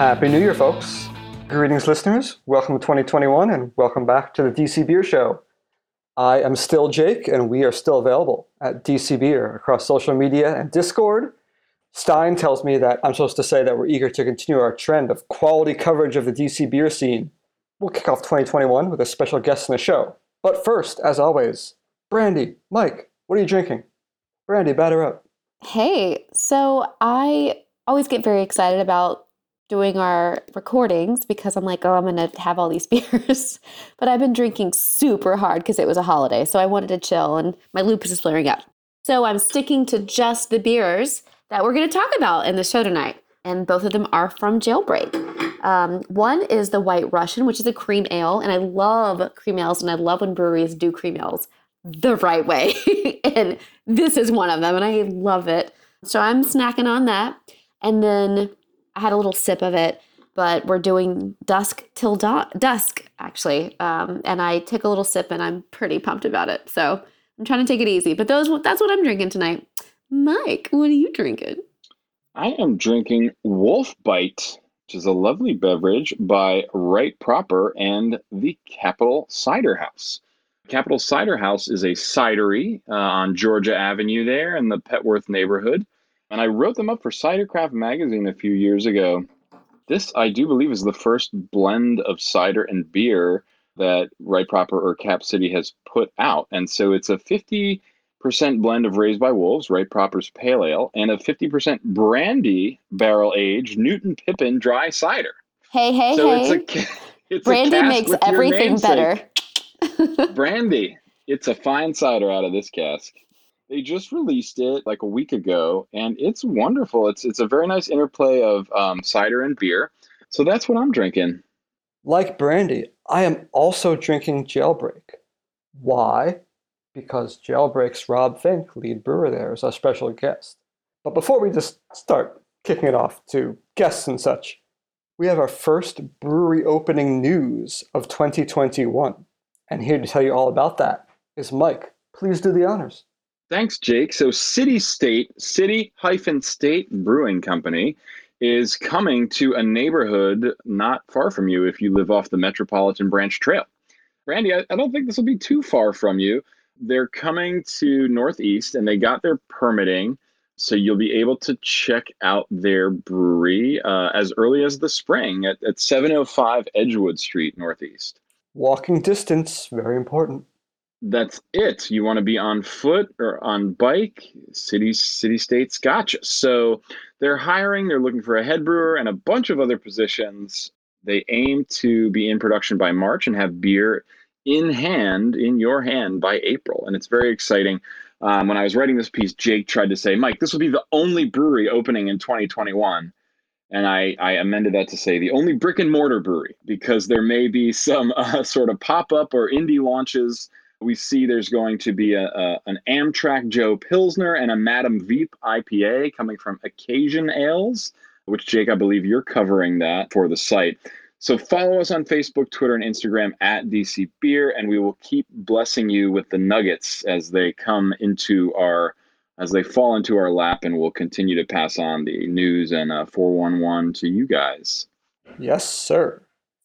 Happy New Year, folks. Greetings, listeners. Welcome to 2021 and welcome back to the DC Beer Show. I am still Jake, and we are still available at DC Beer across social media and Discord. Stein tells me that I'm supposed to say that we're eager to continue our trend of quality coverage of the DC beer scene. We'll kick off 2021 with a special guest in the show. But first, as always, Brandy, Mike, what are you drinking? Brandy, batter up. Hey, so I always get very excited about doing our recordings because I'm like, oh, I'm going to have all these beers. but I've been drinking super hard because it was a holiday. So I wanted to chill and my lupus is flaring up. So I'm sticking to just the beers that we're going to talk about in the show tonight. And both of them are from Jailbreak. Um, one is the White Russian, which is a cream ale. And I love cream ales and I love when breweries do cream ales the right way. and this is one of them. And I love it. So I'm snacking on that. And then I had a little sip of it, but we're doing dusk till dusk actually. Um, and I took a little sip, and I'm pretty pumped about it. So I'm trying to take it easy. But those that's what I'm drinking tonight. Mike, what are you drinking? I am drinking Wolf Bite, which is a lovely beverage by Right Proper and the Capital Cider House. Capital Cider House is a cidery uh, on Georgia Avenue there in the Petworth neighborhood. And I wrote them up for Cidercraft magazine a few years ago. This, I do believe, is the first blend of cider and beer that Right Proper or Cap City has put out. And so it's a 50% blend of Raised by Wolves, Right Proper's Pale Ale, and a 50% brandy barrel aged Newtown Pippin dry cider. Hey, hey, so hey. It's a, it's brandy makes everything better. brandy. It's a fine cider out of this cask. They just released it like a week ago, and it's wonderful. It's it's a very nice interplay of um, cider and beer. So that's what I'm drinking. Like brandy, I am also drinking Jailbreak. Why? Because Jailbreak's Rob Fink, lead brewer there, is our special guest. But before we just start kicking it off to guests and such, we have our first brewery opening news of 2021. And here to tell you all about that is Mike. Please do the honors. Thanks, Jake. So, City State, City hyphen State Brewing Company is coming to a neighborhood not far from you if you live off the Metropolitan Branch Trail. Randy, I, I don't think this will be too far from you. They're coming to Northeast and they got their permitting. So you'll be able to check out their brewery uh, as early as the spring at, at 705 Edgewood Street, Northeast. Walking distance, very important that's it. You want to be on foot or on bike, city city states gotcha. So they're hiring, they're looking for a head brewer and a bunch of other positions. They aim to be in production by March and have beer in hand, in your hand by April. And it's very exciting. Um, when I was writing this piece, Jake tried to say, Mike, this will be the only brewery opening in 2021. And I, I amended that to say the only brick and mortar brewery because there may be some uh, sort of pop up or indie launches we see there's going to be a, a, an Amtrak Joe Pilsner and a Madam Veep IPA coming from Occasion Ales, which Jake, I believe you're covering that for the site. So follow us on Facebook, Twitter, and Instagram at DC Beer, and we will keep blessing you with the nuggets as they come into our as they fall into our lap, and we'll continue to pass on the news and uh, 411 to you guys. Yes, sir.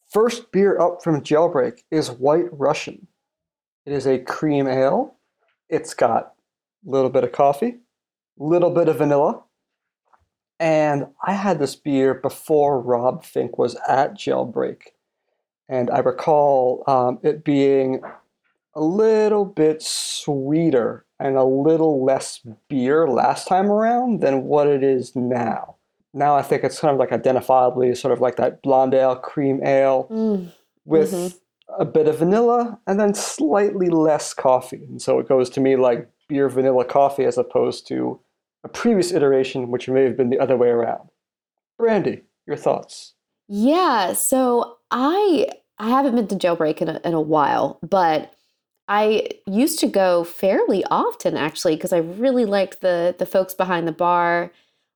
First beer up from Jailbreak is White Russian. It is a cream ale. It's got a little bit of coffee, a little bit of vanilla. And I had this beer before Rob Fink was at Jailbreak. And I recall um, it being a little bit sweeter and a little less beer last time around than what it is now. Now I think it's kind of like identifiably sort of like that blonde ale, cream ale mm. with mm-hmm a bit of vanilla and then slightly less coffee. And so it goes to me like beer vanilla coffee as opposed to a previous iteration, which may have been the other way around. Brandy, your thoughts? Yeah, so I I haven't been to jailbreak in a, in a while, but I used to go fairly often actually because I really liked the the folks behind the bar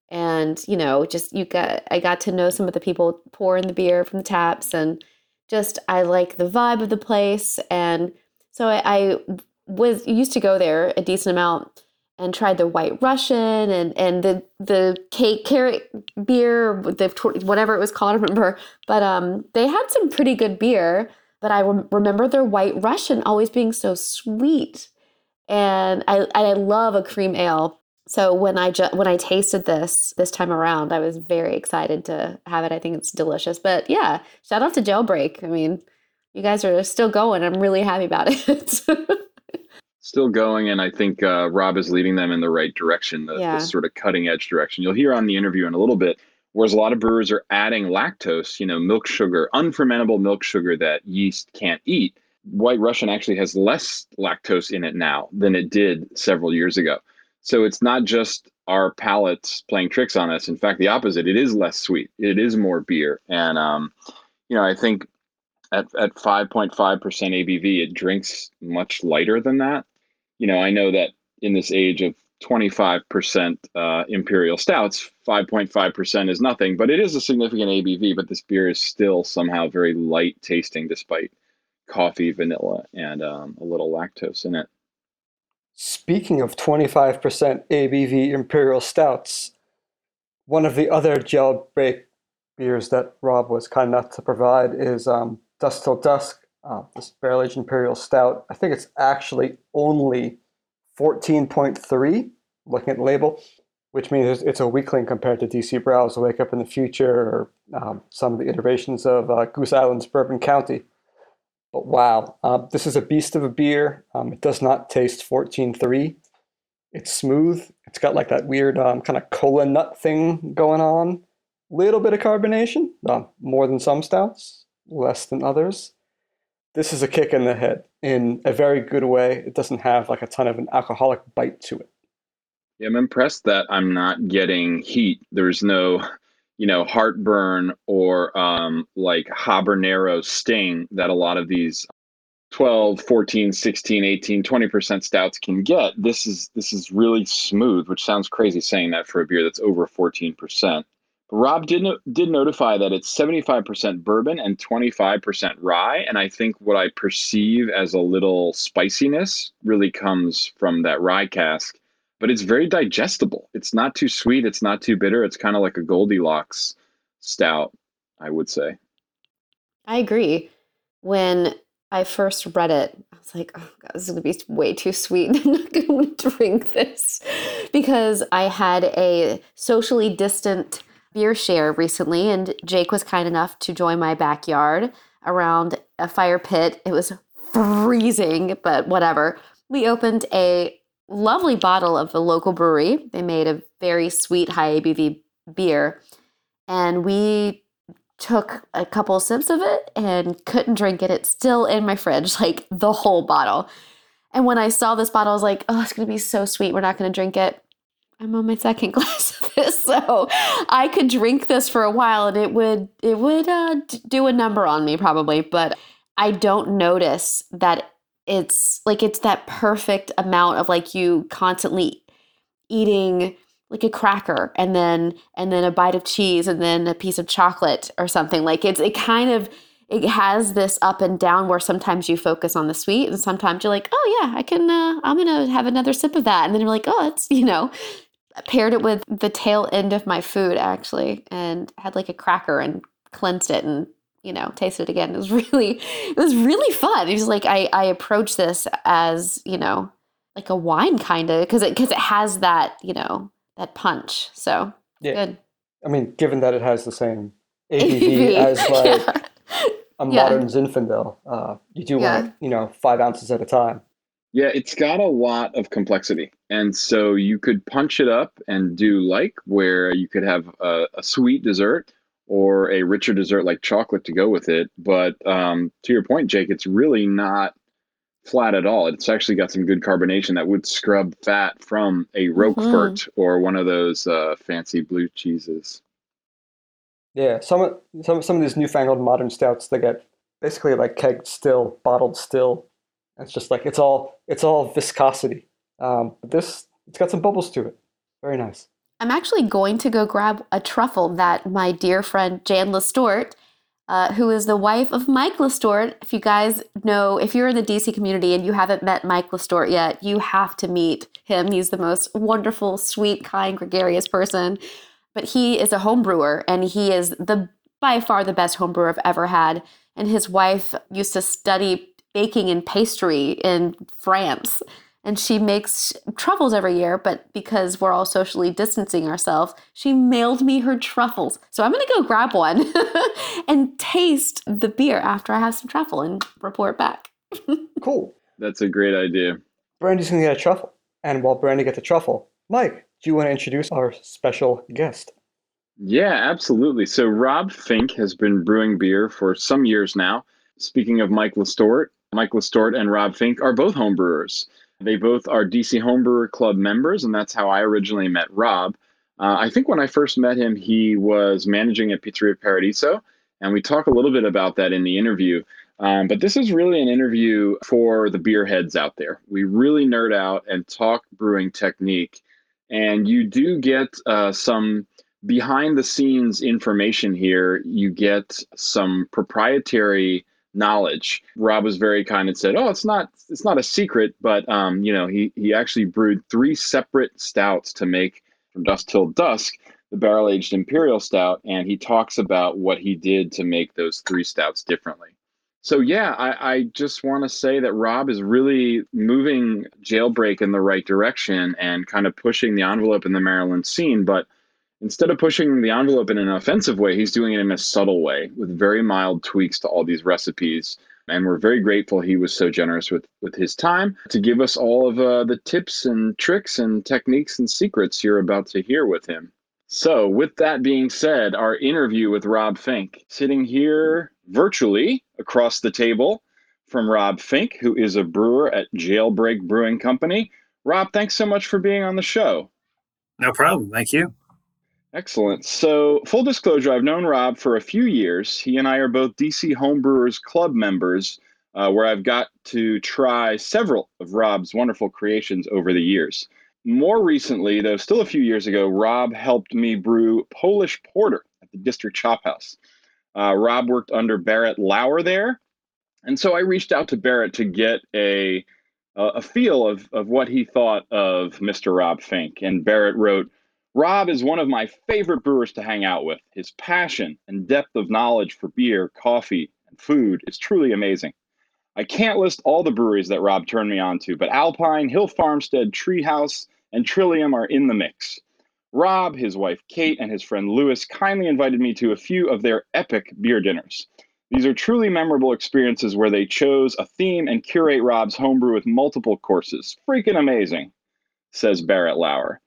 and you know just you got I got to know some of the people pouring the beer from the taps and just I like the vibe of the place, and so I, I was used to go there a decent amount. and tried the White Russian and and the the cake carrot beer, the whatever it was called, I remember. But um, they had some pretty good beer. But I rem- remember their White Russian always being so sweet, and I I love a cream ale. So when I ju- when I tasted this this time around, I was very excited to have it. I think it's delicious. But yeah, shout out to Jailbreak. I mean, you guys are still going. I'm really happy about it. still going, and I think uh, Rob is leading them in the right direction, the, Yeah. the sort of cutting edge direction. You'll hear on the interview in a little bit. Whereas a lot of brewers are adding lactose, you know, milk sugar, unfermentable milk sugar that yeast can't eat. White Russian actually has less lactose in it now than it did several years ago. So it's not just our palates playing tricks on us. In fact, the opposite. It is less sweet. It is more beer. And um, you know, I think at at 5.5% ABV, it drinks much lighter than that. You know, I know that in this age of 25% uh, imperial stouts, 5.5% is nothing, but it is a significant ABV. But this beer is still somehow very light tasting, despite coffee, vanilla, and um, a little lactose in it. Speaking of 25% ABV Imperial Stouts, one of the other jailbreak beers that Rob was kind enough to provide is um, Dusk Till Dusk, uh, this barrel aged Imperial Stout. I think it's actually only 14.3, looking at the label, which means it's a weakling compared to DC Brau's Wake Up in the Future or um, some of the iterations of uh, Goose Island's Bourbon County. But wow, uh, this is a beast of a beer. Um, it does not taste 14.3. It's smooth. It's got like that weird um, kind of cola nut thing going on. Little bit of carbonation, uh, more than some stouts, less than others. This is a kick in the head in a very good way. It doesn't have like a ton of an alcoholic bite to it. Yeah, I'm impressed that I'm not getting heat. There's no, you know, heartburn or um, like habanero sting that a lot of these 12, 14, 16, 18, 20% stouts can get. This is this is really smooth, which sounds crazy saying that for a beer that's over 14%. But Rob did no, did notify that it's 75% bourbon and 25% rye, and I think what I perceive as a little spiciness really comes from that rye cask but it's very digestible. It's not too sweet. It's not too bitter. It's kind of like a Goldilocks stout, I would say. I agree. When I first read it, I was like, oh God, this is going to be way too sweet. I'm not going to drink this because I had a socially distant beer share recently, and Jake was kind enough to join my backyard around a fire pit. It was freezing, but whatever. We opened a lovely bottle of the local brewery. They made a very sweet, high ABV beer. And we took a couple sips of it and couldn't drink it. It's still in my fridge, like the whole bottle. And when I saw this bottle, I was like, oh, it's going to be so sweet. We're not going to drink it. I'm on my second glass of this, so I could drink this for a while, and it would it would uh, do a number on me probably. But I don't notice that it's like it's that perfect amount of like you constantly eating like a cracker and then and then a bite of cheese and then a piece of chocolate or something. Like it's it kind of it has this up and down where sometimes you focus on the sweet and sometimes you're like oh yeah i can uh, i'm gonna have another sip of that. And then you're like oh it's you know? Paired it with the tail end of my food actually and had like a cracker and cleansed it and you know taste it again it was really it was really fun it was like i i approach this as you know like a wine kind of because it because it has that you know that punch so Yeah. good I mean, given that it has the same ABV as like yeah. a Yeah. modern Zinfandel, uh, you do Yeah. want, you know, five ounces at a time. Yeah, it's got a lot of complexity. And so you could punch it up and do like where you could have a, a sweet dessert or a richer dessert like chocolate to go with it. But um, to your point, Jake, it's really not flat at all. It's actually got some good carbonation that would scrub fat from a Roquefort or one of those uh, fancy blue cheeses. Yeah, some of some some of these newfangled modern stouts they get basically like kegged still, bottled still. It's just like it's all it's all viscosity. Um, but this it's got some bubbles to it. Very nice. I'm actually going to go grab a truffle that my dear friend jan lestort uh, who is the wife of Mike Lestort. If you guys know, if you're in the DC community and you haven't met Mike Lestort yet, you have to meet him. He's the most wonderful, sweet, kind, gregarious person. But he is a home brewer and he is the by far the best home brewer I've ever had. And his wife used to study baking and pastry in France and she makes truffles every year but because we're all socially distancing ourselves she mailed me her truffles. So i'm going to go grab one and taste the beer after i have some truffle and report back. Cool. That's a great idea. Brandy's going to get a truffle. And while brandy gets a truffle mike do you want to introduce our special guest? Yeah absolutely. So rob fink has been brewing beer for some years now. Speaking of mike lestort mike lestort and rob fink are both homebrewers they both are DC Homebrewer Club members, and that's how I originally met Rob. Uh, I think when I first met him, he was managing at Pizzeria Paradiso, and we talk a little bit about that in the interview. Um, but this is really an interview for the beer heads out there. We really nerd out and talk brewing technique, and you do get uh, some behind the scenes information here. You get some proprietary knowledge. Rob was very kind and said, "Oh, it's not it's not a secret, but um, you know, he he actually brewed three separate stouts to make from dusk till dusk." the barrel aged imperial stout and he talks about what he did to make those three stouts differently so yeah i, I just want to say that rob is really moving jailbreak in the right direction and kind of pushing the envelope in the maryland scene but instead of pushing the envelope in an offensive way, he's doing it in a subtle way with very mild tweaks to all these recipes. And we're very grateful he was so generous with, with his time to give us all of uh, the tips and tricks and techniques and secrets you're about to hear with him. So, with that being said, our interview with Rob Fink, sitting here virtually across the table from Rob Fink, who is a brewer at Jailbreak Brewing Company. Rob, thanks so much for being on the show. No problem. Thank you. Excellent. So, full disclosure, I've known Rob for a few years. He and I are both DC Homebrewers Club members, uh, where I've got to try several of Rob's wonderful creations over the years. More recently, though, still a few years ago, Rob helped me brew Polish Porter at the District Chop House. Uh, Rob worked under Barrett Lauer there. And so I reached out to Barrett to get a, a feel of, of what he thought of Mr. Rob Fink. And Barrett wrote, Rob is one of my favorite brewers to hang out with. His passion and depth of knowledge for beer, coffee, and food is truly amazing. I can't list all the breweries that Rob turned me on to, but Alpine, Hill Farmstead, Treehouse, and Trillium are in the mix. Rob, his wife Kate, and his friend Lewis kindly invited me to a few of their epic beer dinners. These are truly memorable experiences where they chose a theme and curate Rob's homebrew with multiple courses. Freaking amazing, says Barrett Lauer.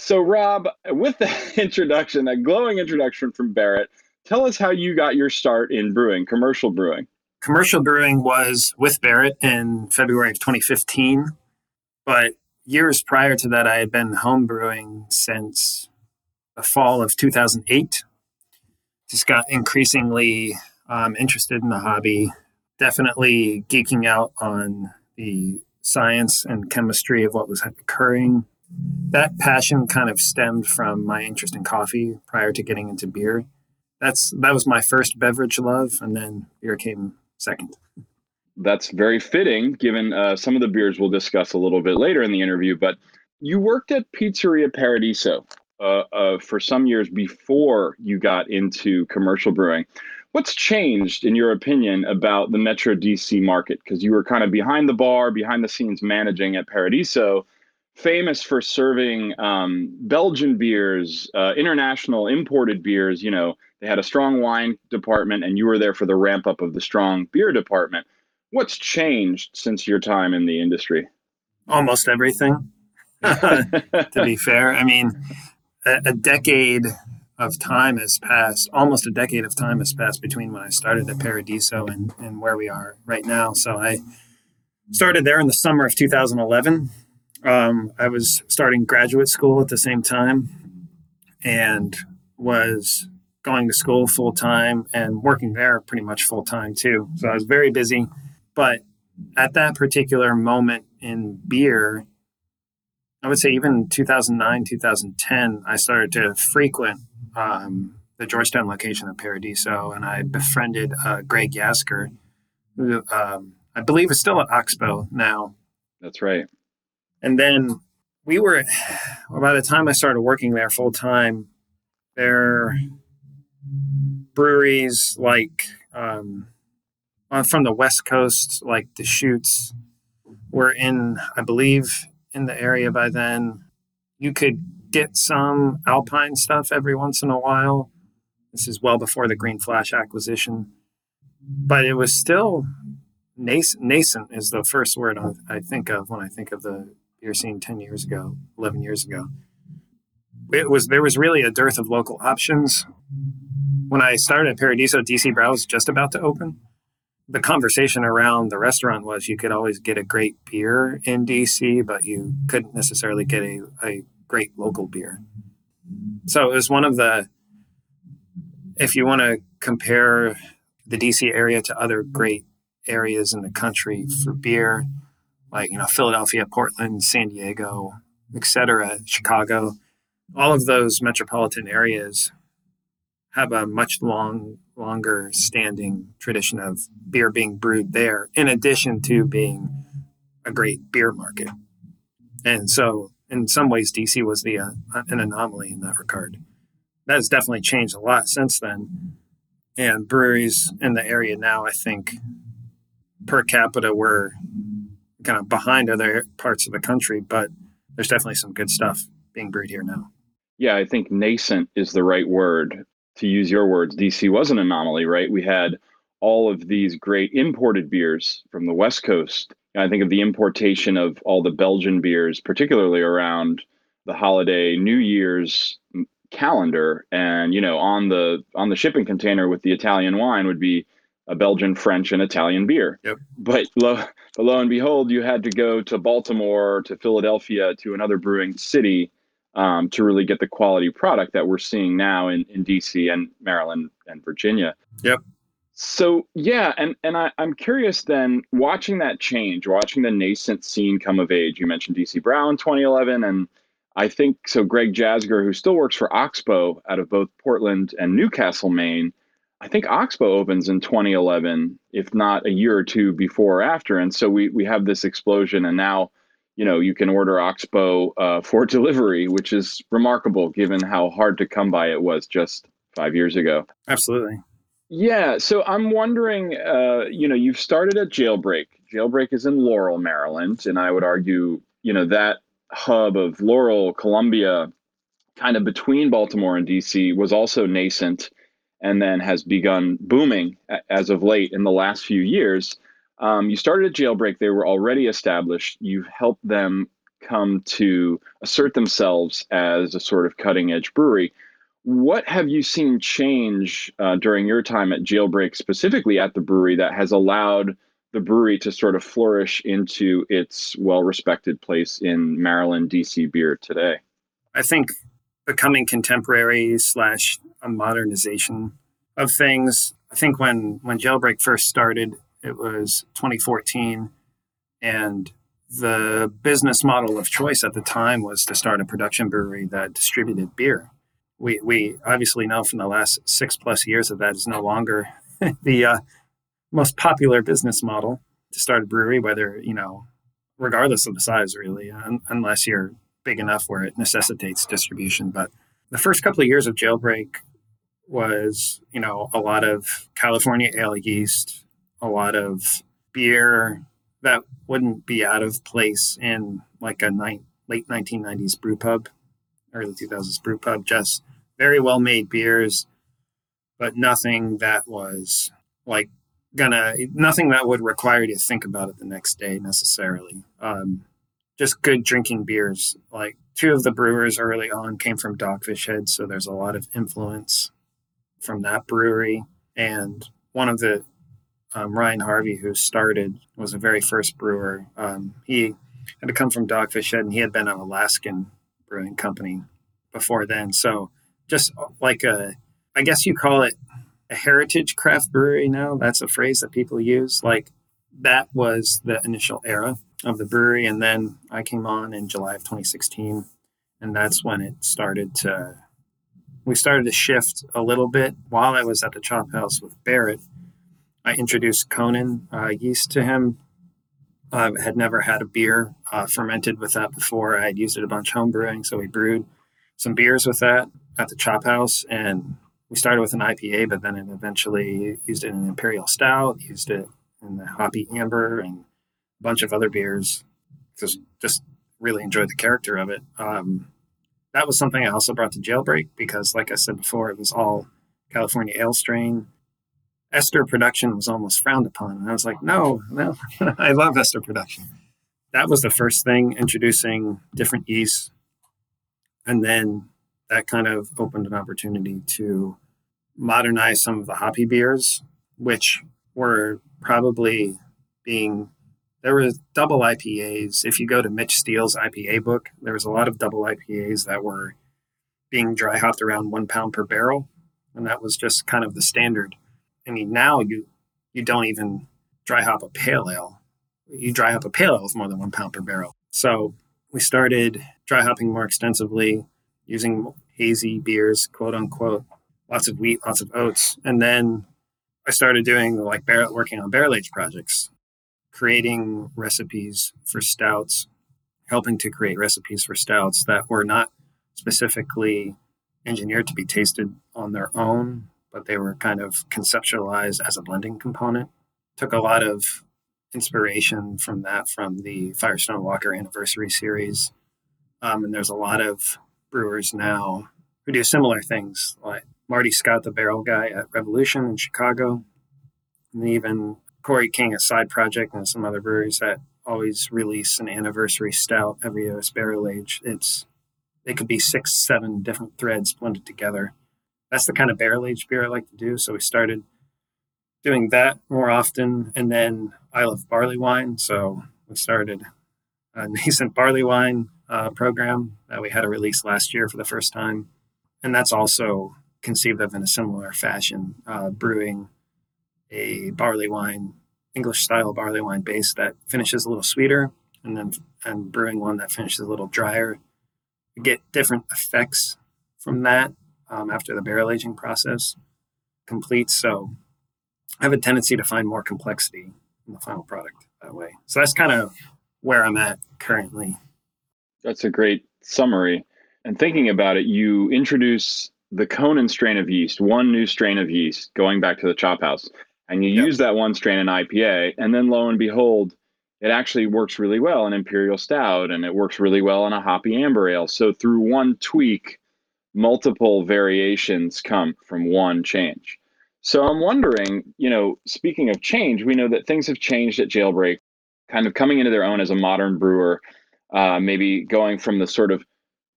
So, Rob, with that introduction, that glowing introduction from Barrett, tell us how you got your start in brewing, commercial brewing. Commercial brewing was with Barrett in February of 2015. But years prior to that, I had been home brewing since the fall of 2008. Just got increasingly um, interested in the hobby, definitely geeking out on the science and chemistry of what was occurring that passion kind of stemmed from my interest in coffee prior to getting into beer. That's that was my first beverage love, and then beer came second. That's very fitting, given uh, some of the beers we'll discuss a little bit later in the interview. But you worked at Pizzeria Paradiso uh, uh, for some years before you got into commercial brewing. What's changed, in your opinion, about the Metro DC market? Because you were kind of behind the bar, behind the scenes managing at Paradiso famous for serving um, Belgian beers, uh, international imported beers. You know, they had a strong wine department, and you were there for the ramp up of the strong beer department. What's changed since your time in the industry? Almost everything. to be fair, I mean, a, a decade of time has passed, almost a decade of time has passed between when I started at Paradiso and, and where we are right now. So I started there in the summer of 2011 um, I was starting graduate school at the same time and was going to school full time and working there pretty much full time too. So I was very busy. But at that particular moment in beer, I would say even 2009, 2010, I started to frequent um, the Georgetown location of Paradiso, and I befriended uh, Greg Jasgur, who um, I believe is still at Oxbow now. That's right. And then we were, by the time I started working there full time, there breweries like um, from the West Coast, like the Shoots, were in, I believe, in the area by then. You could get some Alpine stuff every once in a while. This is well before the Green Flash acquisition, but it was still nascent. Nascent is the first word I think of when I think of the beer seeing ten years ago, eleven years ago. It was there was really a dearth of local options. When I started at Paradiso, DC Brau was just about to open. The conversation around the restaurant was you could always get a great beer in DC, but you couldn't necessarily get a, a great local beer. So it was one of the if you want to compare the DC area to other great areas in the country for beer, like you know Philadelphia, Portland, San Diego, etc., Chicago, all of those metropolitan areas have a much long longer standing tradition of beer being brewed there in addition to being a great beer market. And so in some ways DC was the uh, an anomaly in that regard that has definitely changed a lot since then. And breweries in the area now, I think, per capita, we're kind of behind other parts of the country, but there's definitely some good stuff being brewed here now. Yeah, I think nascent is the right word. To use your words, DC was an anomaly, right? We had all of these great imported beers from the West Coast. And I think of the importation of all the Belgian beers, particularly around the holiday New Year's calendar and you know on the on the shipping container with the italian wine would be a belgian french and italian beer yep. but lo, but lo and behold you had to go to baltimore to philadelphia to another brewing city um, to really get the quality product that we're seeing now in, in dc and maryland and virginia yep so yeah and and I, i'm curious then watching that change watching the nascent scene come of age you mentioned dc Brau in 2011 and I think so. Greg Jasgur, who still works for Oxbow out of both Portland and Newcastle, Maine, I think Oxbow opens in 2011, if not a year or two before or after. And so we we have this explosion, and now, you know, you can order Oxbow uh, for delivery, which is remarkable given how hard to come by it was just five years ago. Absolutely. Yeah. So I'm wondering, uh, you know, you've started at Jailbreak. Jailbreak is in Laurel, Maryland, and I would argue, you know, that hub of Laurel, Columbia, kind of between Baltimore and DC, was also nascent and then has begun booming as of late in the last few years. Um, you started at Jailbreak, they were already established. You've helped them come to assert themselves as a sort of cutting edge brewery. What have you seen change uh, during your time at Jailbreak, specifically at the brewery, that has allowed the brewery to sort of flourish into its well respected place in Maryland DC beer today? I think becoming contemporary slash a modernization of things. I think when when Jailbreak first started, it was 2014, and the business model of choice at the time was to start a production brewery that distributed beer. We we obviously know from the last six plus years that that is no longer the uh, most popular business model to start a brewery, whether, you know, regardless of the size, really, un- unless you're big enough where it necessitates distribution. But the first couple of years of Jailbreak was, you know, a lot of California ale yeast, a lot of beer that wouldn't be out of place in like a ni- late 1990s brew pub, early 2000s brew pub, just very well made beers, but nothing that was like gonna nothing that would require you to think about it the next day necessarily. Um, just good drinking beers. Like two of the brewers early on came from Dogfish Head, so there's a lot of influence from that brewery. And one of the um, Ryan Harvey, who started, was the very first brewer. Um, he had to come from Dogfish Head, and he had been an Alaskan brewing company before then. So just like a, I guess you call it a heritage craft brewery now. That's a phrase that people use. Like that was the initial era of the brewery. And then I came on in July of 2016. And that's when it started to, we started to shift a little bit while I was at the Chop House with Barrett. I introduced Conan uh, yeast to him. I had never had a beer uh, fermented with that before. I had used it a bunch home brewing, so we brewed some beers with that at the Chop House, and we started with an IPA, but then it eventually used it in an Imperial Stout, used it in the Hoppy Amber, and bunch of other beers. Because just really enjoyed the character of it. Um, that was something I also brought to Jailbreak because, like I said before, it was all California ale strain. Ester production was almost frowned upon. And I was like, no, no, I love ester production. That was the first thing, introducing different yeasts. And then that kind of opened an opportunity to modernize some of the hoppy beers, which were probably being there was double IPAs. If you go to Mitch Steele's IPA book, there was a lot of double IPAs that were being dry hopped around one pound per barrel, and that was just kind of the standard. I mean, now you you don't even dry hop a pale ale. You dry hop a pale ale with more than one pound per barrel. So we started dry hopping more extensively, using hazy beers, quote unquote, lots of wheat, lots of oats, and then I started doing like working on barrel age projects creating recipes for stouts, helping to create recipes for stouts that were not specifically engineered to be tasted on their own, but they were kind of conceptualized as a blending component. Took a lot of inspiration from that from the Firestone Walker anniversary series. Um, and there's a lot of brewers now who do similar things, like Marty Scott, the barrel guy at Revolution in Chicago, and even Cory King, a side project, and some other breweries that always release an anniversary stout every year as barrel age. It's it could be six, seven different threads blended together. That's the kind of barrel aged beer I like to do. So we started doing that more often, and then I love barley wine, so we started a nascent barley wine uh, program that we had a release last year for the first time, and that's also conceived of in a similar fashion, uh, brewing a barley wine, English style barley wine base that finishes a little sweeter, and then and brewing one that finishes a little drier. You get different effects from that um, after the barrel aging process completes. So I have a tendency to find more complexity in the final product that way. So that's kind of where I'm at currently. That's a great summary. And thinking about it, you introduce the Conan strain of yeast, one new strain of yeast, going back to the chop house and you yep. use that one strain in IPA, and then lo and behold, it actually works really well in Imperial Stout, and it works really well in a hoppy amber ale. So through one tweak, multiple variations come from one change. So I'm wondering, you know, speaking of change, we know that things have changed at Jailbreak, kind of coming into their own as a modern brewer, uh, maybe going from the sort of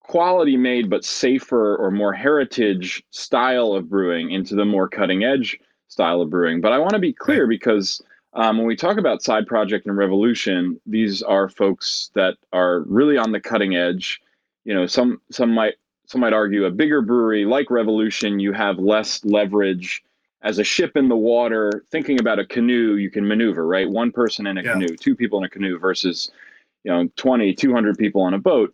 quality made but safer or more heritage style of brewing into the more cutting edge style of brewing. But I want to be clear because um, when we talk about side project and revolution, these are folks that are really on the cutting edge. You know, some some might some might argue a bigger brewery like Revolution, you have less leverage as a ship in the water. Thinking about a canoe, you can maneuver, right? One person in a yeah. canoe, two people in a canoe versus, you know, 20, 200 people on a boat.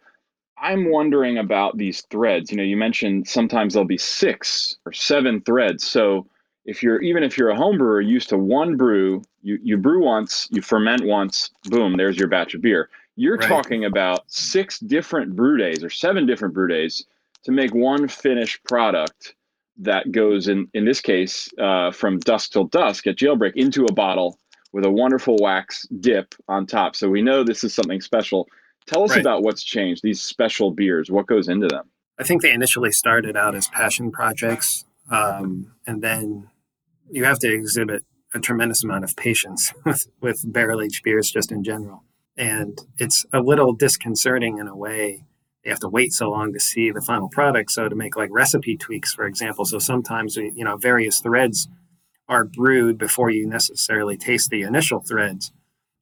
I'm wondering about these threads. You know, you mentioned sometimes there'll be six or seven threads. So if you're even if you're a home brewer used to one brew, you, you brew once, you ferment once, boom, there's your batch of beer. You're right. talking about six different brew days or seven different brew days to make one finished product that goes in in this case uh, from dusk till dusk at jailbreak into a bottle with a wonderful wax dip on top. So we know this is something special. Tell us right. about what's changed. These special beers, what goes into them? I think they initially started out as passion projects um, and then you have to exhibit a tremendous amount of patience with, with barrel aged beers just in general. And it's a little disconcerting in a way. You have to wait so long to see the final product. So to make like recipe tweaks, for example. So sometimes you know various threads are brewed before you necessarily taste the initial threads.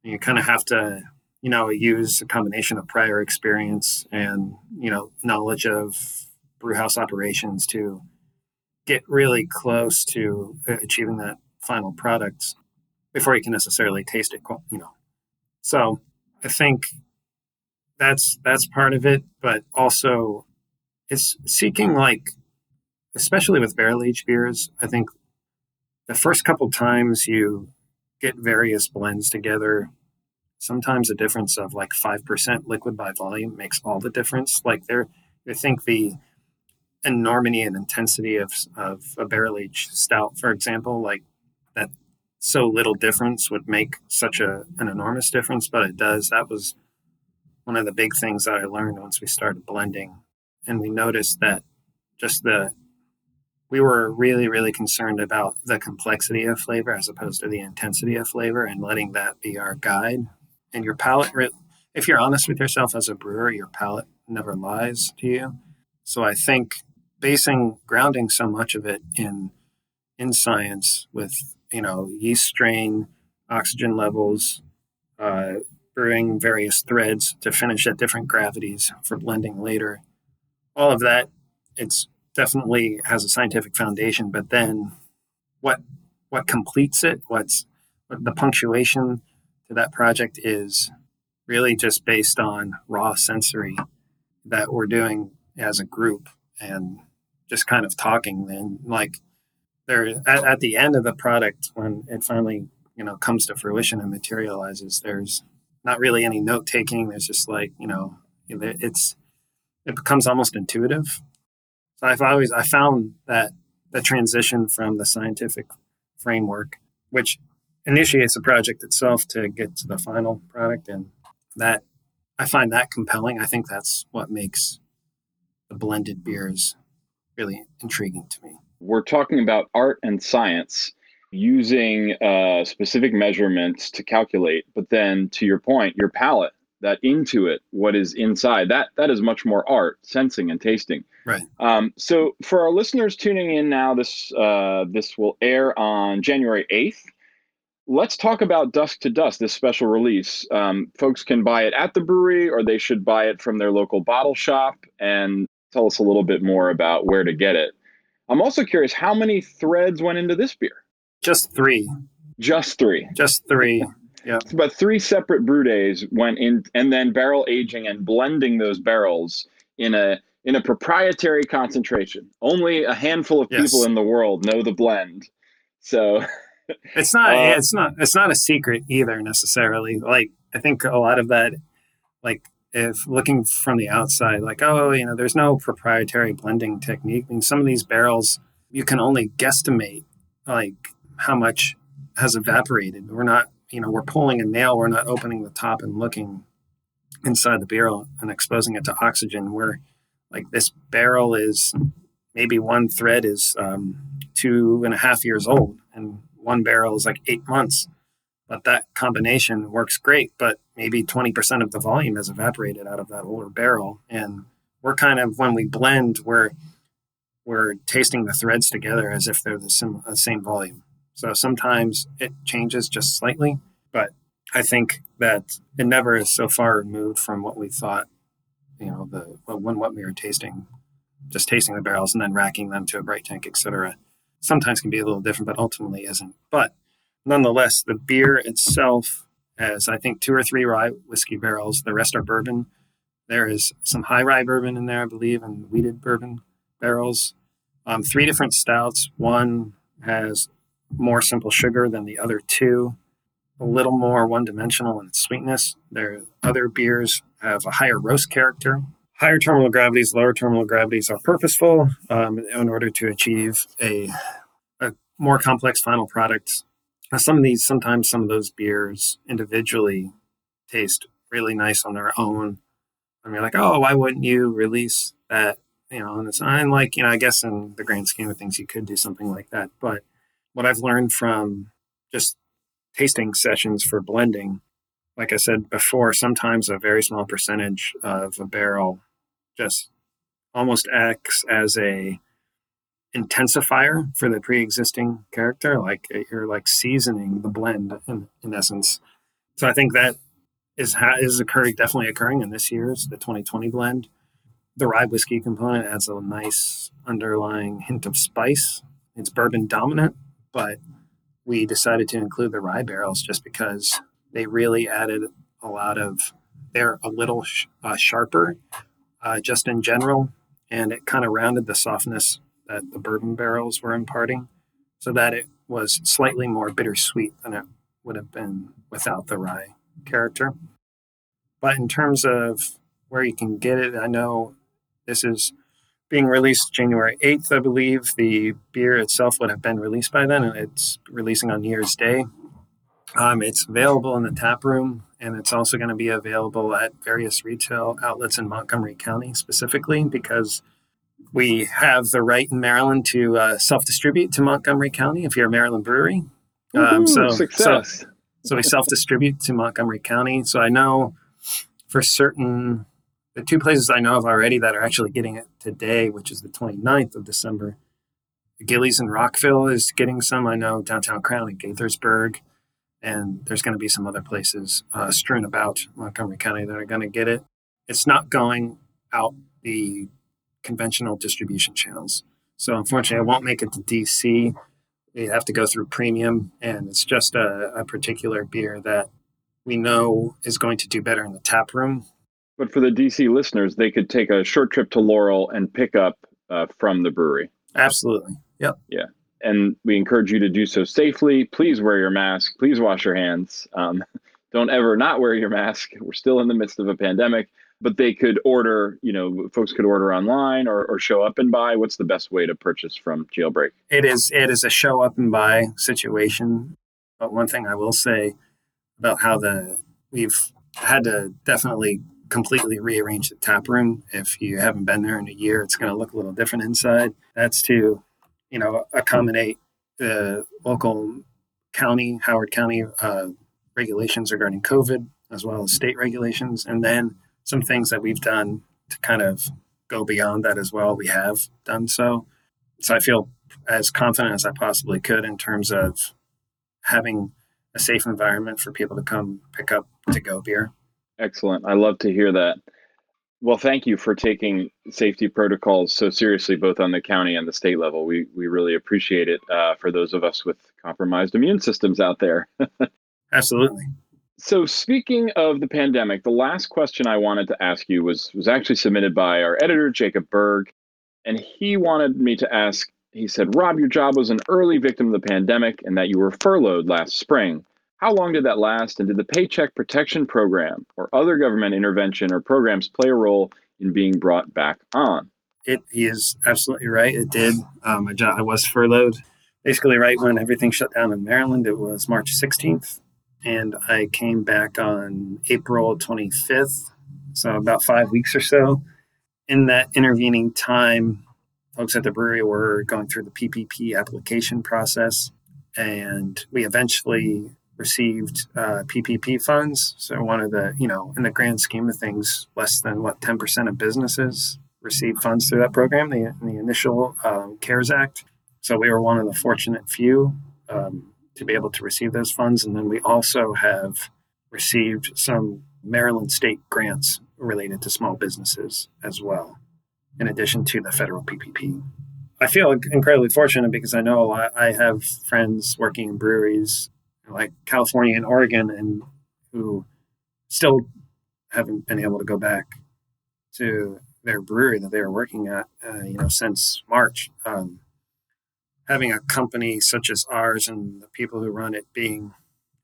You kind of have to you know use a combination of prior experience and you know knowledge of brewhouse operations to get really close to uh, achieving that final product before you can necessarily taste it you know so i think that's that's part of it but also it's seeking like especially with barrel aged beers, I think the first couple times you get various blends together, sometimes a difference of like 5% liquid by volume makes all the difference. Like there, I think the enormity and intensity of, of a barrel aged stout, for example, like that so little difference would make such a, an enormous difference, but it does. That was one of the big things that I learned once we started blending. And we noticed that just the we were really, really concerned about the complexity of flavor as opposed to the intensity of flavor and letting that be our guide. And your palate, if you're honest with yourself as a brewer, your palate never lies to you. So I think basing, grounding so much of it in in science with you know yeast strain, oxygen levels, uh, brewing various threads to finish at different gravities for blending later. All of that, it's definitely has a scientific foundation, but then what what completes it, what's what the punctuation to that project is really just based on raw sensory that we're doing as a group and just kind of talking then like there at, at the end of the product when it finally you know comes to fruition and materializes there's not really any note taking there's just like you know it's it becomes almost intuitive so I've always I found that the transition from the scientific framework, which initiates the project itself to get to the final product, and that I find that compelling. I think that's what makes the blended beers really intriguing to me. We're talking about art and science using uh, specific measurements to calculate, but then to your point, your palate that into it, what is inside that that is much more art, sensing and tasting. Right. Um, so for our listeners tuning in now, this uh, this will air on January eighth. Let's talk about Dusk to Dusk, this special release. Um, folks can buy it at the brewery, or they should buy it from their local bottle shop. And tell us a little bit more about where to get it. I'm also curious how many threads went into this beer. Just three. Just three. Just three. Yeah. But three separate brew days went in, and then barrel aging and blending those barrels in a in a proprietary concentration. Only a handful of yes. people in the world know the blend. So it's not uh, it's not it's not a secret either necessarily. Like I think a lot of that like if looking from the outside like oh you know there's no proprietary blending technique I mean some of these barrels you can only guesstimate like how much has evaporated. We're not you know, we're pulling a nail, we're not opening the top and looking inside the barrel and exposing it to oxygen. We're like this barrel is maybe one thread is um, two and a half years old, and one barrel is like eight months. But that combination works great, but maybe 20% of the volume has evaporated out of that older barrel. And we're kind of, when we blend, we're, we're tasting the threads together as if they're the, the uh, same volume. So sometimes it changes just slightly, but I think that it never is so far removed from what we thought, you know, the when what we were tasting, just tasting the barrels and then racking them to a bright tank, etc. Sometimes can be a little different, but ultimately isn't. But nonetheless, the beer itself has, I think, two or three rye whiskey barrels. The rest are bourbon. There is some high rye bourbon in there, I believe, and wheated bourbon barrels. Um, three different stouts. One has more simple sugar than the other two, a little more one dimensional in its sweetness. Their other beers have a higher roast character. Higher terminal gravities, lower terminal gravities are purposeful um, in order to achieve a, a more complex final product. Some of these, sometimes some of those beers individually taste really nice on their own. I mean, like, oh, why wouldn't you release that? You know, and it's I'm like, you know, I guess in the grand scheme of things, you could do something like that, but what I've learned from just tasting sessions for blending, like I said before, sometimes a very small percentage of a barrel just almost acts as a intensifier for the pre-existing character like you're like seasoning the blend in, in essence. So i think that is is occurring definitely occurring in this year's the 2020 blend. The rye whiskey component adds a nice underlying hint of spice. It's bourbon dominant but we decided to include the rye barrels just because they really added a lot of they're a little sh- uh, sharper uh, just in general and it kind of rounded the softness that the bourbon barrels were imparting, so that it was slightly more bittersweet than it would have been without the rye character. But in terms of where you can get it, I know this is being released January 8th, I believe. The beer itself would have been released by then, and it's releasing on New Year's Day. Um, it's available in the tap room, and it's also going to be available at various retail outlets in Montgomery County specifically because we have the right in Maryland to uh, self distribute to Montgomery County if you're a Maryland brewery. Um, so, success. So, so we self distribute to Montgomery County. So I know for certain the two places I know of already that are actually getting it today, which is the 29th of December. Gillies in Rockville is getting some. I know downtown Crown and Gaithersburg, and there's going to be some other places uh, strewn about Montgomery County that are going to get it. It's not going out the conventional distribution channels. So unfortunately, I won't make it to DC. You have to go through premium, and it's just a, a particular beer that we know is going to do better in the tap room but for the DC listeners, they could take a short trip to Laurel and pick up uh, from the brewery. Absolutely. Yep. Yeah. And we encourage you to do so safely. Please wear your mask. Please wash your hands. Um, don't ever not wear your mask. We're still in the midst of a pandemic, but they could order, you know, folks could order online or, or show up and buy. What's the best way to purchase from Jailbreak? It is it is a show up and buy situation. But one thing I will say about how the we've had to definitely completely rearrange the tap room. If you haven't been there in a year, it's going to look a little different inside. That's to, you know, accommodate the local county, Howard County uh, regulations regarding COVID, as well as state regulations, and then some things that we've done to kind of go beyond that as well. We have done so. So I feel as confident as I possibly could in terms of having a safe environment for people to come pick up to go beer. Excellent. I love to hear that. Well, thank you for taking safety protocols so seriously, both on the county and the state level. We we really appreciate it uh, for those of us with compromised immune systems out there. Absolutely. So, speaking of the pandemic, the last question I wanted to ask you was was actually submitted by our editor Jacob Berg, and he wanted me to ask. He said, "Rob, your job was an early victim of the pandemic, and that you were furloughed last spring." How long did that last? And did the Paycheck Protection Program or other government intervention or programs play a role in being brought back on? It, he is absolutely right. It did. My Um, I was furloughed basically right when everything shut down in Maryland. It was March 16th. And I came back on April 25th. So about five weeks or so. In that intervening time, folks at the brewery were going through the PPP application process. And we eventually received uh, PPP funds. So one of the, you know, in the grand scheme of things, less than what 10% of businesses receive funds through that program, the, the initial um, CARES Act. So we were one of the fortunate few um, to be able to receive those funds. And then we also have received some Maryland state grants related to small businesses as well, in addition to the federal PPP. I feel incredibly fortunate because I know I have friends working in breweries like California and Oregon, and who still haven't been able to go back to their brewery that they were working at, uh, you know, since March. Um, having a company such as ours and the people who run it being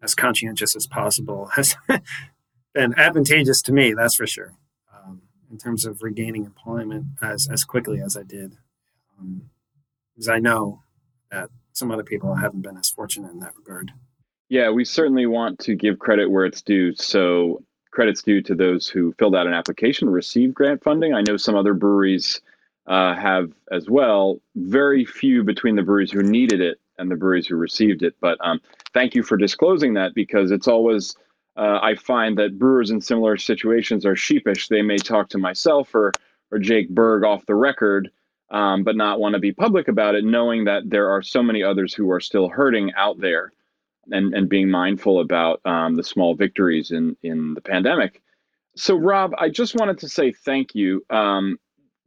as conscientious as possible has been advantageous to me, that's for sure. Um, in terms of regaining employment as as quickly as I did, um, because I know that some other people haven't been as fortunate in that regard. Yeah, we certainly want to give credit where it's due. So credits due to those who filled out an application, received grant funding. I know some other breweries uh, have as well. Very few between the breweries who needed it and the breweries who received it. But um, thank you for disclosing that because it's always uh, I find that brewers in similar situations are sheepish. They may talk to myself or or Jake Berg off the record, um, but not want to be public about it, knowing that there are so many others who are still hurting out there and, and being mindful about um, the small victories in, in the pandemic. So, Rob, I just wanted to say thank you. Um,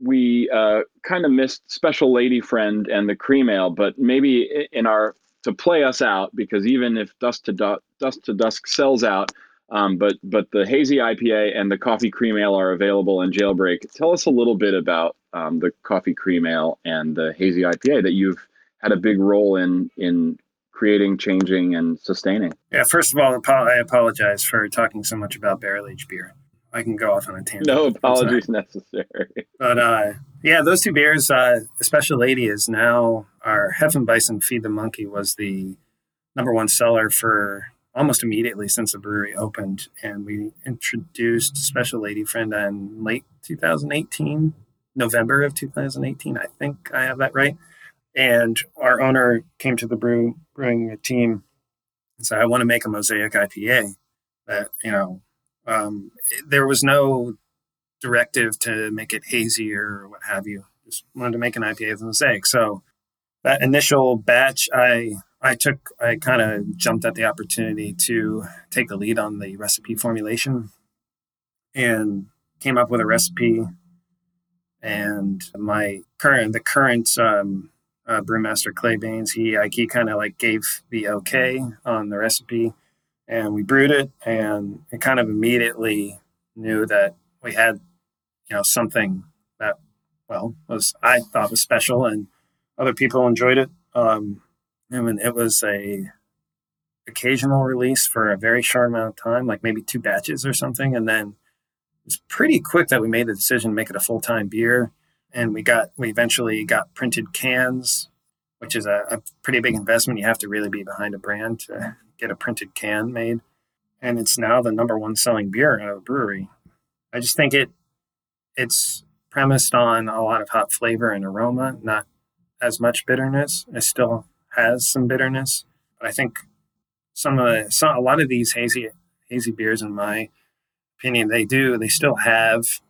we uh, kind of missed Special Lady Friend and the Cream Ale, but maybe in our to play us out, because even if Dust to, du- Dusk to Dusk sells out, Um, but but the hazy IPA and the coffee cream ale are available in Jailbreak. Tell us a little bit about um, the coffee cream ale and the hazy IPA that you've had a big role in in creating, changing, and sustaining. Yeah, first of all, I apologize for talking so much about barrel aged beer. I can go off on a tangent. No apologies necessary. But uh, yeah, those two beers, uh, the Special Lady is now our Hefeweizen Feed the Monkey was the number one seller for almost immediately since the brewery opened. And we introduced Special Lady Friend in late 2018, November of 2018. I think I have that right. And our owner came to the brew brewing team and said, I want to make a mosaic IPA that, you know, um, there was no directive to make it hazier or what have you. Just wanted to make an IPA with mosaic. So that initial batch, I I took I kind of jumped at the opportunity to take the lead on the recipe formulation and came up with a recipe. And my current the current um, uh, brewmaster Clay Baines, he like he kind of like gave the okay on the recipe and we brewed it and it kind of immediately knew that we had you know something that well was i thought was special and other people enjoyed it. Um I mean, it was a occasional release for a very short amount of time like maybe two batches or something and then it was pretty quick that we made the decision to make it a full-time beer and we got we eventually got printed cans which is a, a pretty big investment. You have to really be behind a brand to get a printed can made. And it's now the number one selling beer at a brewery. I just think it it's premised on a lot of hot flavor and aroma, not as much bitterness. It still has some bitterness, but I think some of the some, a lot of these hazy hazy beers, in my opinion, they do they still have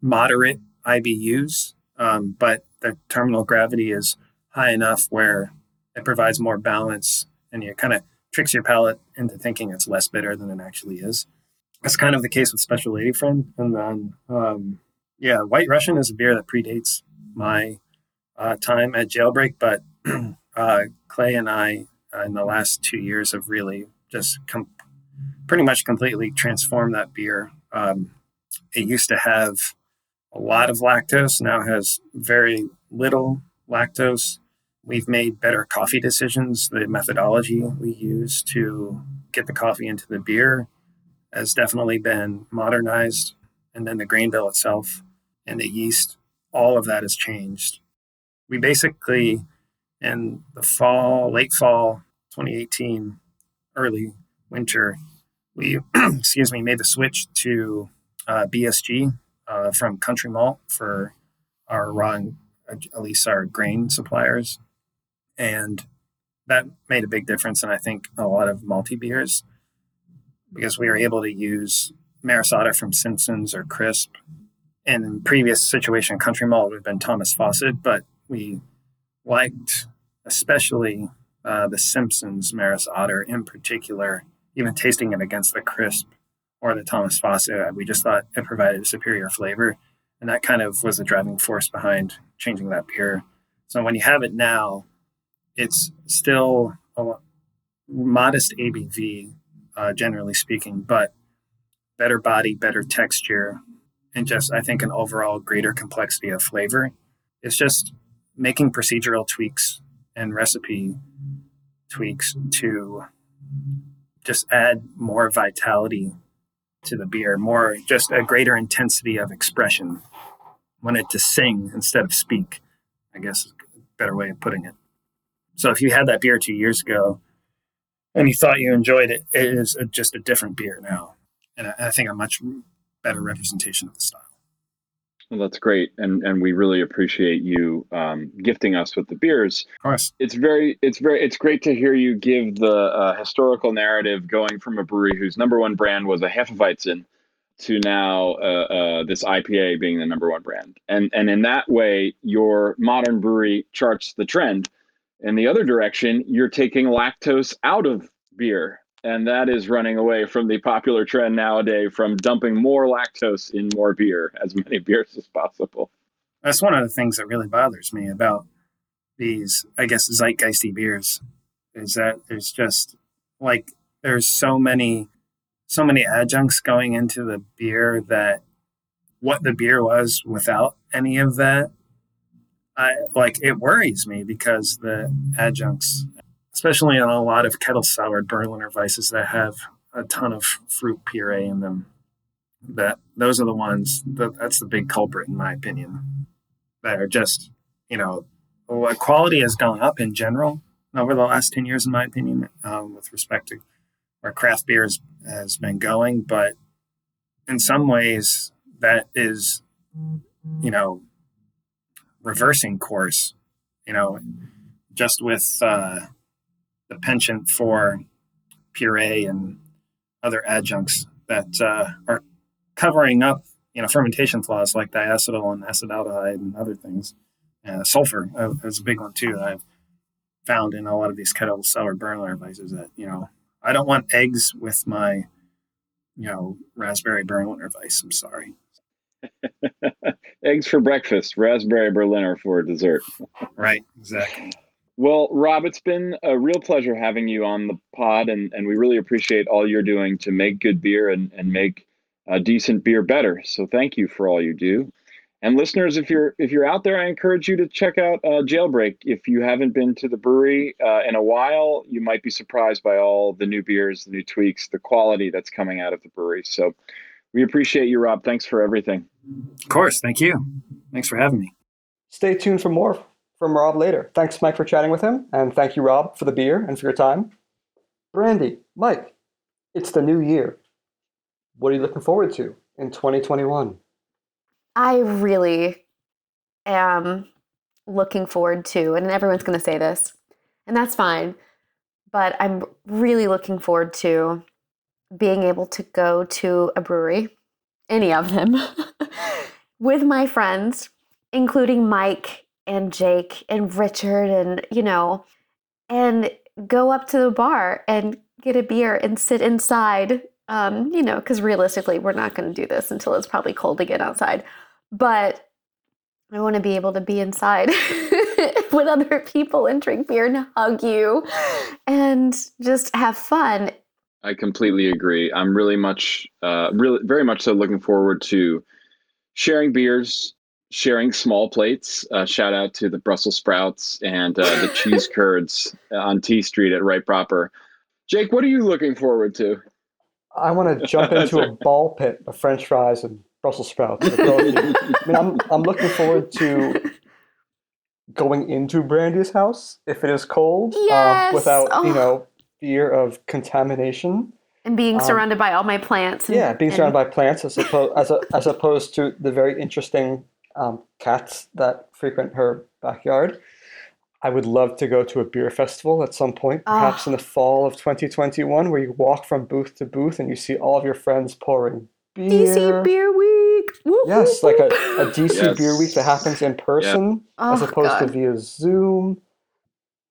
moderate IBUs, um, but the terminal gravity is high enough where it provides more balance, and you kind of tricks your palate into thinking it's less bitter than it actually is. That's kind of the case with Special Lady Friend. And then, um, yeah, White Russian is a beer that predates my uh, time at Jailbreak, but uh, Clay and I, uh, in the last two years, have really just com- pretty much completely transformed that beer. Um, it used to have a lot of lactose, now has very little lactose we've made better coffee decisions. The methodology we use to get the coffee into the beer has definitely been modernized. And then the grain bill itself and the yeast, all of that has changed. We basically, in the fall, late fall 2018, early winter, we, excuse me, made the switch to uh, BSG uh, from Country Malt for our raw, at least our grain suppliers and that made a big difference in I think a lot of multi beers because we were able to use Maris Otter from Simpsons or Crisp. In previous situation, Country Malt would have been Thomas Fawcett, but we liked especially uh, the Simpsons Maris Otter in particular, even tasting it against the Crisp or the Thomas Fawcett. We just thought it provided a superior flavor. And that kind of was the driving force behind changing that beer. So when you have it now, it's still a modest ABV, uh, generally speaking, but better body, better texture, and just I think an overall greater complexity of flavor. It's just making procedural tweaks and recipe tweaks to just add more vitality to the beer, more just a greater intensity of expression. Wanted to sing instead of speak, I guess is a better way of putting it. So if you had that beer two years ago and you thought you enjoyed it, it is a, just a different beer now. And I, I, think a much better representation of the style. Well, that's great, and and we really appreciate you um, gifting us with the beers. Of course, it's very, it's very, it's great to hear you give the uh, historical narrative, going from a brewery whose number one brand was a Hefeweizen to now uh, uh, this IPA being the number one brand, and and in that way, your modern brewery charts the trend in the other direction, you're taking lactose out of beer. And that is running away from the popular trend nowadays from dumping more lactose in more beer, as many beers as possible. That's one of the things that really bothers me about these, I guess, zeitgeisty beers, is that there's just like, there's so many so many adjuncts going into the beer that what the beer was without any of that, I like it worries me because the adjuncts, especially in a lot of kettle soured Berliner Weisses that have a ton of fruit puree in them, that those are the ones that that's the big culprit in my opinion. That are just you know, quality has gone up in general over the last 10 years, in my opinion, um, with respect to where craft beer has, has been going. But in some ways, that is, you know, reversing course, you know, just with uh, the penchant for puree and other adjuncts that uh, are covering up, you know, fermentation flaws like diacetyl and acetaldehyde and other things. Uh, sulfur uh, is a big one too. I've found in a lot of these kettle sour Berliner Weisses that you know I don't want eggs with my you know raspberry Berliner Weiss. I'm sorry. eggs for breakfast, raspberry Berliner for dessert. right, exactly. Well, Rob, it's been a real pleasure having you on the pod, and, and we really appreciate all you're doing to make good beer and, and make a decent beer better. So thank you for all you do. And listeners, if you're if you're out there, I encourage you to check out uh, Jailbreak. If you haven't been to the brewery uh, in a while, you might be surprised by all the new beers, the new tweaks, the quality that's coming out of the brewery. So we appreciate you, Rob. Thanks for everything. Of course, thank you. Thanks for having me. Stay tuned for more from Rob later. Thanks, Mike, for chatting with him, and thank you, Rob, for the beer and for your time. Brandy, Mike, it's the new year. What are you looking forward to in 2021? I really am looking forward to, and everyone's going to say this, and that's fine, but I'm really looking forward to being able to go to a brewery, any of them, with my friends, including Mike and Jake and Richard, and, you know, and go up to the bar and get a beer and sit inside. Um, you know, because realistically, we're not going to do this until it's probably cold again outside but I want to be able to be inside with other people and drink beer and hug you and just have fun. I completely agree. I'm really much, uh, really, very much so looking forward to sharing beers, sharing small plates. Uh, shout out to the Brussels sprouts and uh, the cheese curds on T Street at Right Proper. Jake, what are you looking forward to? I want to jump into a ball pit of French fries and Brussels sprouts. I mean, I'm I'm looking forward to going into Brandy's house if it is cold, um, yes! without oh. you know fear of contamination. And being um, surrounded um, by all my plants. And, yeah, being and... surrounded by plants as opposed as, a, as opposed to the very interesting um, cats that frequent her backyard. I would love to go to a beer festival at some point, perhaps in the fall of 2021, where you walk from booth to booth and you see all of your friends pouring beer. DC Beer Week. Woo, yes, like a, a DC yes. Beer Week that happens in person yeah. as oh, opposed God. to via Zoom.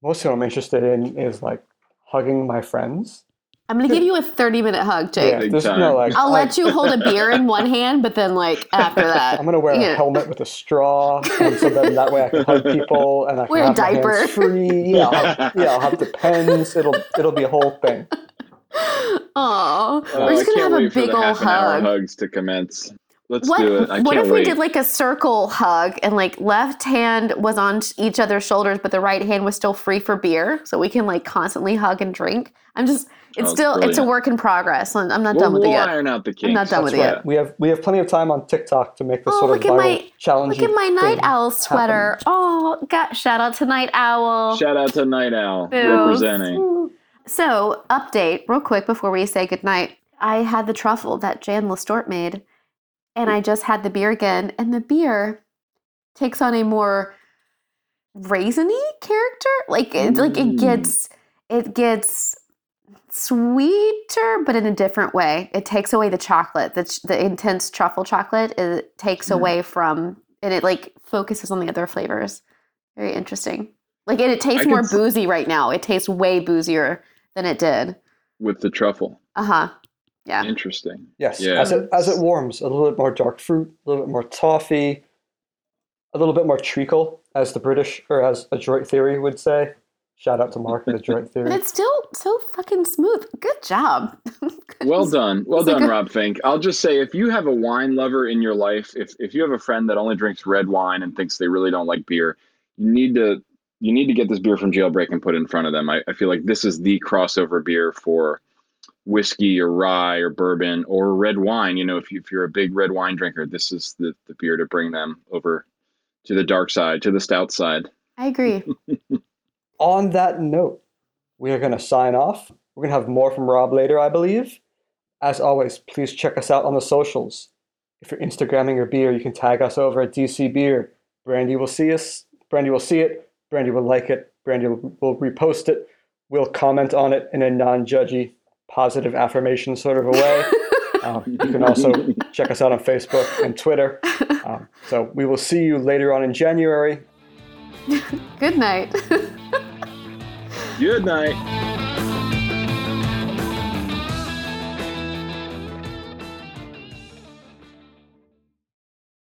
Most of what I'm interested in is like hugging my friends. I'm gonna give you a 30 minute hug, Jake. Yeah, no, like, I'll like, let you hold a beer in one hand, but then like after that, I'm gonna wear a know. helmet with a straw, and so then that way I can hug people and I can wear have a diaper. My hands free. Yeah, I'll have, yeah, I'll have the pens. It'll it'll be a whole thing. Oh, we're just gonna have a big old hug. Hugs to commence. Let's what, do it. I what if wait. we did like a circle hug and like left hand was on each other's shoulders, but the right hand was still free for beer, so we can like constantly hug and drink. I'm just. It's oh, still brilliant. it's a work in progress. I'm not we'll, done with we'll it yet. Iron out the kinks. I'm not done That's with right. it yet. We have we have plenty of time on TikTok to make this oh, sort of viral my, challenge. Look at my night owl sweater. Happen. Oh, got shout out to Night Owl. Shout out to Night Owl representing. So, update real quick before we say goodnight. I had the truffle that Jan Lestort made, and I just had the beer again, and the beer takes on a more raisiny character. Like it's like it gets it gets sweeter, but in a different way. It takes away the chocolate, the the intense truffle chocolate. It takes yeah. away from, and it like focuses on the other flavors. Very interesting. Like it, it tastes more boozy right now. It tastes way boozier than it did with the truffle. Uh huh. Yeah. Interesting. Yes. Yeah. As it as it warms, a little bit more dark fruit, a little bit more toffee, a little bit more treacle, as the British or as Adroit Theory would say. Shout out to Mark and Detroit But Theory. it's still so fucking smooth. Good job. Well done. Well done, a- Rob Fink. I'll just say if you have a wine lover in your life, if if you have a friend that only drinks red wine and thinks they really don't like beer, you need to you need to get this beer from Jailbreak and put it in front of them. I, I feel like this is the crossover beer for whiskey or rye or bourbon or red wine. You know, if, you, if you're a big red wine drinker, this is the, the beer to bring them over to the dark side, to the stout side. I agree. On that note, we are going to sign off. We're going to have more from Rob later, I believe. As always, please check us out on the socials. If you're Instagramming your beer, you can tag us over at DC Beer. Brandy will see us. Brandy will see it. Brandy will like it. Brandy will, will repost it. We'll comment on it in a non-judgy, positive affirmation sort of a way. Um, you can also check us out on Facebook and Twitter. Um, so we will see you later on in January. Good night. Good night.